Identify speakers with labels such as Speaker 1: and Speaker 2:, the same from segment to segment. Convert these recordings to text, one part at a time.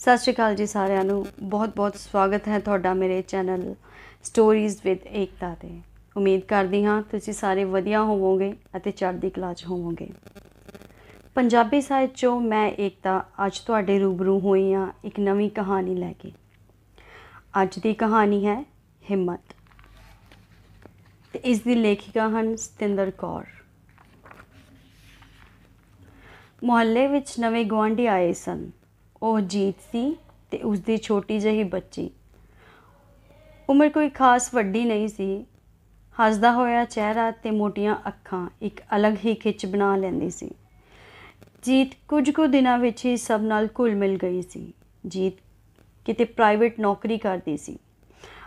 Speaker 1: ਸਤਿ ਸ਼੍ਰੀ ਅਕਾਲ ਜੀ ਸਾਰਿਆਂ ਨੂੰ। ਬਹੁਤ-ਬਹੁਤ ਸਵਾਗਤ ਹੈ ਤੁਹਾਡਾ ਮੇਰੇ ਚੈਨਲ ਸਟੋਰੀਜ਼ ਵਿਦ ਏਕਤਾ ਤੇ। ਉਮੀਦ ਕਰਦੀ ਹਾਂ ਤੁਸੀਂ ਸਾਰੇ ਵਧੀਆ ਹੋਵੋਗੇ ਅਤੇ ਚੜ੍ਹਦੀ ਕਲਾ 'ਚ ਹੋਵੋਗੇ। ਪੰਜਾਬੀ ਸਾਹਿਤ 'ਚੋਂ ਮੈਂ ਏਕਤਾ ਅੱਜ ਤੁਹਾਡੇ ਰੂਬਰੂ ਹੋਈ ਹਾਂ ਇੱਕ ਨਵੀਂ ਕਹਾਣੀ ਲੈ ਕੇ। ਅੱਜ ਦੀ ਕਹਾਣੀ ਹੈ ਹਿੰਮਤ। ਤੇ ਇਸ ਦੀ ਲੇਖਿਕਾ ਹਨ ਸਤਿੰਦਰ ਕੌਰ। ਮੁਹੱਲੇ ਵਿੱਚ ਨਵੇਂ ਗਵਾਂਢੀ ਆਏ ਸਨ। ਉਹ ਜੀਤ ਸੀ ਤੇ ਉਸ ਦੀ ਛੋਟੀ ਜਿਹੀ ਬੱਚੀ। ਉਮਰ ਕੋਈ ਖਾਸ ਵੱਡੀ ਨਹੀਂ ਸੀ। ਹੱਸਦਾ ਹੋਇਆ ਚਿਹਰਾ ਤੇ ਮੋਟੀਆਂ ਅੱਖਾਂ ਇੱਕ ਅਲੱਗ ਹੀ ਖਿੱਚ ਬਣਾ ਲੈਂਦੀ ਸੀ। ਜੀਤ ਕੁਝ ਕੁ ਦਿਨਾਂ ਵਿੱਚ ਹੀ ਸਭ ਨਾਲ ਘੁਲ ਮਿਲ ਗਈ ਸੀ। ਜੀਤ ਕਿਤੇ ਪ੍ਰਾਈਵੇਟ ਨੌਕਰੀ ਕਰਦੀ ਸੀ।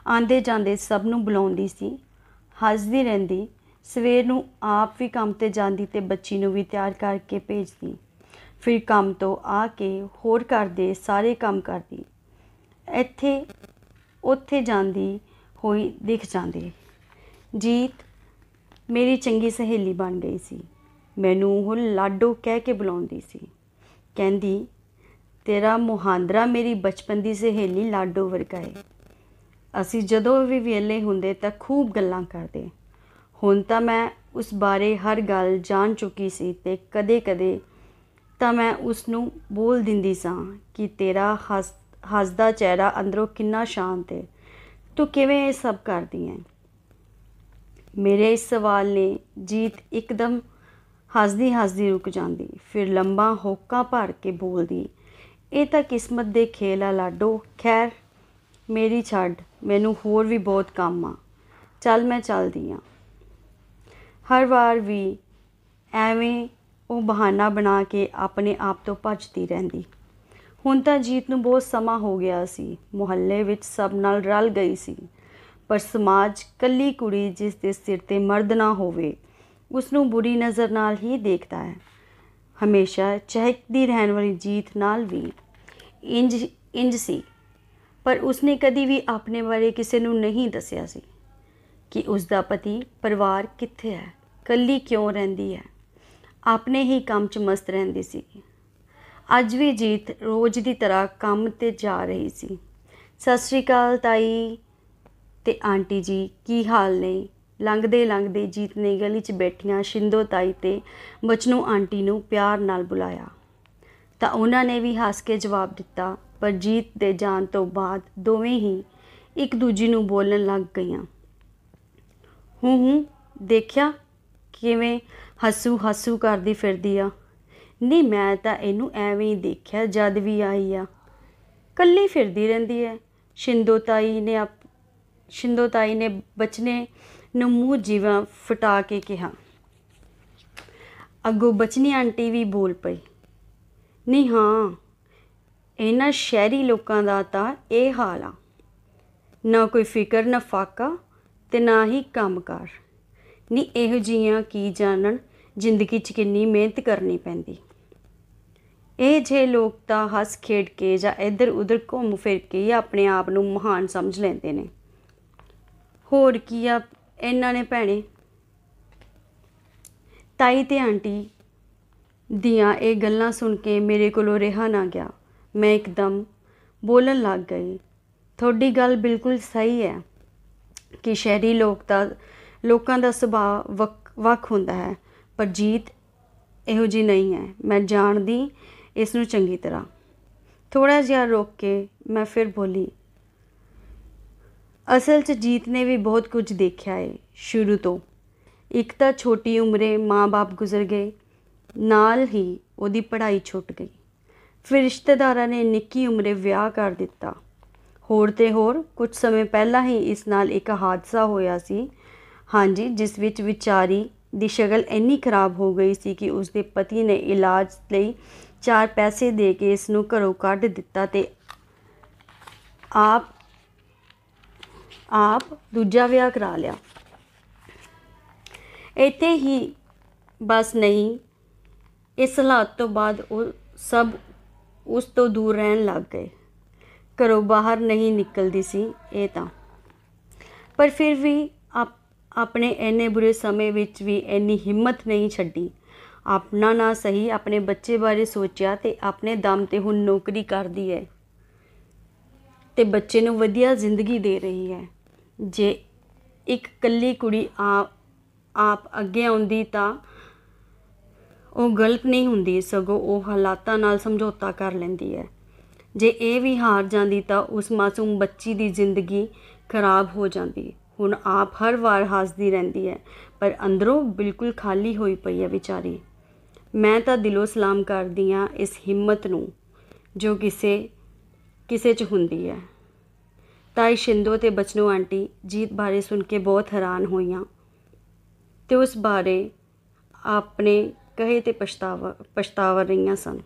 Speaker 1: ਆਂਦੇ ਜਾਂਦੇ ਸਭ ਨੂੰ ਬੁਲਾਉਂਦੀ ਸੀ। ਹੱਸਦੀ ਰਹਿੰਦੀ। ਸਵੇਰ ਨੂੰ ਆਪ ਵੀ ਕੰਮ ਤੇ ਜਾਂਦੀ ਤੇ ਬੱਚੀ ਨੂੰ ਵੀ ਤਿਆਰ ਕਰਕੇ ਭੇਜਦੀ। ਫਿਰ ਕੰਮ ਤੋਂ ਆ ਕੇ ਹੋਰ ਘਰ ਦੇ ਸਾਰੇ ਕੰਮ ਕਰਦੀ। ਇੱਥੇ, ਉੱਥੇ ਜਾਂਦੀ ਹੋਈ ਦਿਖ ਜਾਂਦੀ। ਜੀਤ ਮੇਰੀ ਚੰਗੀ ਸਹੇਲੀ ਬਣ ਗਈ ਸੀ। ਮੈਨੂੰ ਉਹ ਲਾਡੋ ਕਹਿ ਕੇ ਬੁਲਾਉਂਦੀ ਸੀ। ਕਹਿੰਦੀ, ਤੇਰਾ ਮੁਹਾਂਦਰਾ ਮੇਰੀ ਬਚਪਨ ਦੀ ਸਹੇਲੀ ਲਾਡੋ ਵਰਗਾ ਹੈ ਅਸੀਂ ਜਦੋਂ ਵੀ ਵਿਹਲੇ ਹੁੰਦੇ ਤਾਂ ਖੂਬ ਗੱਲਾਂ ਕਰਦੇ। ਹੁਣ ਤਾਂ ਮੈਂ ਉਸ ਬਾਰੇ ਹਰ ਗੱਲ ਜਾਣ ਚੁੱਕੀ ਸੀ ਤੇ ਕਦੇ-ਕਦੇ ਤਾਂ ਮੈਂ ਉਸ ਨੂੰ ਬੋਲ ਦਿੰਦੀ ਸਾਂ ਕਿ ਤੇਰਾ ਹੱਸ, ਹੱਸਦਾ ਚਿਹਰਾ ਅੰਦਰੋਂ ਕਿੰਨਾ ਸ਼ਾਂਤ ਹੈ ਤੂੰ ਕਿਵੇਂ ਇਹ ਸਭ ਕਰਦੀ ਹੈ ਮੇਰੇ ਇਸ ਸਵਾਲ ਨੇ ਜੀਤ ਇੱਕਦਮ ਹੱਸਦੀ ਹੱਸਦੀ ਰੁਕ ਜਾਂਦੀ, ਫਿਰ ਲੰਬਾ ਹੋਕਾ ਭਰ ਕੇ ਬੋਲਦੀ, ਇਹ ਤਾਂ ਕਿਸਮਤ ਦੇ ਖੇਲ ਆ ਲਾਡੋ, ਖੈਰ, ਮੇਰੀ ਛੱਡ, ਮੈਨੂੰ ਹੋਰ ਵੀ ਬਹੁਤ ਕੰਮ ਆ। ਚੱਲ ਮੈਂ ਚੱਲਦੀ ਆ। ਹਰ ਵਾਰ ਵੀ ਐਵੇਂ ਉਹ ਬਹਾਨਾ ਬਣਾ ਕੇ ਆਪਣੇ ਆਪ ਤੋਂ ਭੱਜਦੀ ਰਹਿੰਦੀ। ਹੁਣ ਤਾਂ ਜੀਤ ਨੂੰ ਬਹੁਤ ਸਮਾਂ ਹੋ ਗਿਆ ਸੀ। ਮੁਹੱਲੇ ਵਿੱਚ ਸਭ ਨਾਲ ਰਲ ਗਈ ਸੀ। ਪਰ ਸਮਾਜ ਕੱਲੀ ਕੁੜੀ ਜਿਸ ਦੇ ਸਿਰ ਤੇ ਮਰਦ ਨਾ ਹੋਵੇ, ਉਸ ਨੂੰ ਬੁਰੀ ਨਜ਼ਰ ਨਾਲ ਹੀ ਦੇਖਦਾ ਹੈ। ਹਮੇਸ਼ਾ ਚਹਿਕਦੀ ਰਹਿਣ ਵਾਲੀ ਜੀਤ ਨਾਲ ਵੀ ਇੰਜ ਇੰਜ ਸੀ। ਪਰ ਉਸਨੇ ਕਦੀ ਵੀ ਆਪਣੇ ਬਾਰੇ ਕਿਸੇ ਨੂੰ ਨਹੀਂ ਦੱਸਿਆ ਸੀ ਕਿ ਉਸ ਦਾ ਪਤੀ ਪਰਿਵਾਰ ਕਿੱਥੇ ਹੈ, ਕੱਲੀ ਕਿਉਂ ਰਹਿੰਦੀ ਹੈ। ਆਪਣੇ ਹੀ ਕੰਮ 'ਚ ਮਸਤ ਰਹਿੰਦੀ ਸੀ ਅੱਜ ਵੀ ਜੀਤ ਰੋਜ਼ ਦੀ ਤਰ੍ਹਾਂ ਕੰਮ ਤੇ ਜਾ ਰਹੀ ਸੀ। ਸਤਿ ਸ਼੍ਰੀ ਅਕਾਲ ਤਾਈ ਤੇ ਆਂਟੀ ਜੀ, ਕੀ ਹਾਲ ਨੇ? ਲੰਘਦੇ ਲੰਘਦੇ ਜੀਤ ਨੇ ਗਲੀ 'ਚ ਬੈਠੀਆਂ ਸ਼ਿੰਦੋ ਤਾਈ ਤੇ ਬਚਨੂ ਆਂਟੀ ਨੂੰ ਪਿਆਰ ਨਾਲ ਬੁਲਾਇਆ। ਤਾਂ ਉਹਨਾਂ ਨੇ ਵੀ ਹੱਸ ਕੇ ਜਵਾਬ ਦਿੱਤਾ, ਪਰ ਜੀਤ ਦੇ ਜਾਣ ਤੋਂ ਬਾਅਦ ਦੋਵੇਂ ਹੀ ਇੱਕ ਦੂਜੀ ਨੂੰ ਬੋਲਣ ਲੱਗ ਗਈਆਂ। ਹੂੰ ਹੂੰ, ਦੇਖਿਆ? ਕਿਵੇਂ ਹੱਸੂ ਹੱਸੂ ਕਰਦੀ ਫਿਰਦੀ ਆ। ਨਹੀਂ ਮੈਂ ਤਾਂ ਇਹਨੂੰ ਐਵੇਂ ਹੀ ਦੇਖਿਆ ਜਦ ਵੀ ਆਈ ਆ। ਕੱਲੀ ਫਿਰਦੀ ਰਹਿੰਦੀ ਹੈ ਸ਼ਿੰਦੋ ਤਾਈ ਨੇ ਸ਼ਿੰਦੋ ਤਾਈ ਨੇ ਬਚਨੇ ਨੂੰ ਮੂੰਹ ਜਿਵੇਂ ਫਟਾ ਕੇ ਕਿਹਾ। ਅੱਗੋਂ ਬਚਨੀ ਆਂਟੀ ਵੀ ਬੋਲ ਪਈ। ਨਹੀਂ ਹਾਂ, ਇਹਨਾਂ ਸ਼ਹਿਰੀ ਲੋਕਾਂ ਦਾ ਤਾਂ ਇਹ ਹਾਲ ਆ। ਨਾ ਕੋਈ ਫਿਕਰ, ਨਾ ਫਾਕਾ ਤੇ ਨਾ ਹੀ ਕੰਮਕਾਰ। ਨਹੀਂ ਇਹੋ ਜੀਆਂ ਕੀ ਜਾਣਨ, ਜ਼ਿੰਦਗੀ 'ਚ ਕਿੰਨੀ ਮਿਹਨਤ ਕਰਨੀ ਪੈਂਦੀ। ਇਹ ਜੇ ਲੋਕ ਤਾਂ ਹੱਸ ਖੇਡ ਕੇ ਜਾਂ ਇੱਧਰ ਉੱਧਰ ਘੁੰਮ ਫਿਰ ਕੇ ਆਪਣੇ ਆਪ ਨੂੰ ਮਹਾਨ ਸਮਝ ਲੈਂਦੇ ਨੇ। ਹੋਰ ਕੀ ਆ ਇਹਨਾਂ ਨੇ ਭੈਣੇ? ਤਾਈ ਤੇ ਆਂਟੀ ਦੀਆਂ ਇਹ ਗੱਲਾਂ ਸੁਣ ਕੇ ਮੇਰੇ ਕੋਲੋਂ ਰਿਹਾ ਨਾ ਗਿਆ। ਮੈਂ ਇੱਕਦਮ ਬੋਲਣ ਲੱਗ ਗਈ। ਤੁਹਾਡੀ ਗੱਲ ਬਿਲਕੁਲ ਸਹੀ ਹੈ ਕਿ ਸ਼ਹਿਰੀ ਲੋਕ ਤਾਂ ਲੋਕਾਂ ਦਾ ਸੁਭਾਅ ਵੱਖ ਹੁੰਦਾ ਹੈ, ਪਰ ਜੀਤ ਇਹੋ ਜੀ ਨਹੀਂ ਹੈ। ਮੈਂ ਜਾਣਦੀ ਇਸ ਨੂੰ ਚੰਗੀ ਤਰ੍ਹਾਂ। ਥੋੜਾ ਜਿਹਾ ਰੋਕ ਕੇ ਮੈਂ ਫਿਰ ਬੋਲੀ, ਅਸਲ 'ਚ ਜੀਤ ਨੇ ਵੀ ਬਹੁਤ ਕੁਝ ਦੇਖਿਆ ਹੈ ਸ਼ੁਰੂ ਤੋਂ। ਇੱਕ ਤਾਂ ਛੋਟੀ ਉਮਰੇ ਮਾਂ-ਬਾਪ ਗੁਜ਼ਰ ਗਏ, ਨਾਲ ਹੀ ਉਹਦੀ ਪੜ੍ਹਾਈ ਛੁੱਟ ਗਈ। ਫਿਰ ਰਿਸ਼ਤੇਦਾਰਾਂ ਨੇ ਨਿੱਕੀ ਉਮਰੇ ਵਿਆਹ ਕਰ ਦਿੱਤਾ। ਹੋਰ ਤੇ ਹੋਰ ਕੁਝ ਸਮੇਂ ਪਹਿਲਾਂ ਹੀ ਇਸ ਨਾਲ ਇੱਕ ਹਾਦਸਾ ਹੋਇਆ ਸੀ ਹਾਂਜੀ, ਜਿਸ ਵਿੱਚ ਵਿਚਾਰੀ ਦੀ ਸ਼ਕਲ ਇੰਨੀ ਖਰਾਬ ਹੋ ਗਈ ਸੀ ਕਿ ਉਸ ਦੇ ਪਤੀ ਨੇ ਇਲਾਜ ਲਈ ਚਾਰ ਪੈਸੇ ਦੇ ਕੇ ਇਸ ਨੂੰ ਘਰੋਂ ਕੱਢ ਦਿੱਤਾ ਤੇ ਆਪ ਆਪ ਦੂਜਾ ਵਿਆਹ ਕਰਾ ਲਿਆ। ਇੱਥੇ ਹੀ ਬਸ ਨਹੀਂ, ਇਸ ਹਾਲਾਤ ਤੋਂ ਬਾਅਦ ਉਹ ਸਭ ਉਸ ਤੋਂ ਦੂਰ ਰਹਿਣ ਲੱਗ ਗਏ। ਘਰੋਂ ਬਾਹਰ ਨਹੀਂ ਨਿਕਲਦੀ ਸੀ ਇਹ ਤਾਂ। ਪਰ ਫਿਰ ਵੀ ਆਪਣੇ ਐਨੇ ਬੁਰੇ ਸਮੇਂ ਵਿੱਚ ਵੀ ਇੰਨੀ ਹਿੰਮਤ ਨਹੀਂ ਛੱਡੀ। ਆਪਣਾ ਨਾ ਸਹੀ, ਆਪਣੇ ਬੱਚੇ ਬਾਰੇ ਸੋਚਿਆ ਤੇ ਆਪਣੇ ਦਮ ਤੇ ਹੁਣ ਨੌਕਰੀ ਕਰਦੀ ਹੈ ਤੇ ਬੱਚੇ ਨੂੰ ਵਧੀਆ ਜ਼ਿੰਦਗੀ ਦੇ ਰਹੀ ਹੈ। ਜੇ ਇੱਕ ਕੱਲੀ ਕੁੜੀ ਆ, ਆਪ ਅੱਗੇ ਆਉਂਦੀ ਤਾਂ ਉਹ ਗਲਤ ਨਹੀਂ ਹੁੰਦੀ, ਸਗੋਂ ਉਹ ਹਾਲਾਤਾਂ ਨਾਲ ਸਮਝੌਤਾ ਕਰ ਲੈਂਦੀ ਹੈ। ਜੇ ਇਹ ਵੀ ਹਾਰ ਜਾਂਦੀ ਤਾਂ ਉਸ ਮਾਸੂਮ ਬੱਚੀ ਦੀ ਜ਼ਿੰਦਗੀ ਖਰਾਬ ਹੋ ਜਾਂਦੀ। ਹੁਣ ਆਪ ਹਰ ਵਾਰ ਹੱਸਦੀ ਰਹਿੰਦੀ ਹੈ, ਪਰ ਅੰਦਰੋਂ ਬਿਲਕੁਲ ਖਾਲੀ ਹੋਈ ਪਈ ਹੈ ਵਿਚਾਰੀ। ਮੈਂ ਤਾਂ ਦਿਲੋਂ ਸਲਾਮ ਕਰਦੀ ਹਾਂ ਇਸ ਹਿੰਮਤ ਨੂੰ, ਜੋ ਕਿਸੇ ਕਿਸੇ 'ਚ ਹੁੰਦੀ ਹੈ। ਤਾਈ ਸ਼ਿੰਦੋ ਤੇ ਬਚਨੋ ਆਂਟੀ ਜੀਤ ਬਾਰੇ ਸੁਣ ਕੇ ਬਹੁਤ ਹੈਰਾਨ ਹੋਈਆਂ। ਤੇ ਉਸ ਬਾਰੇ ਆਪਣੇ ਕਹੇ ਤੇ ਪਛਤਾਵਾ ਪਛਤਾਵਾ ਰਹੀਆਂ ਸਨ।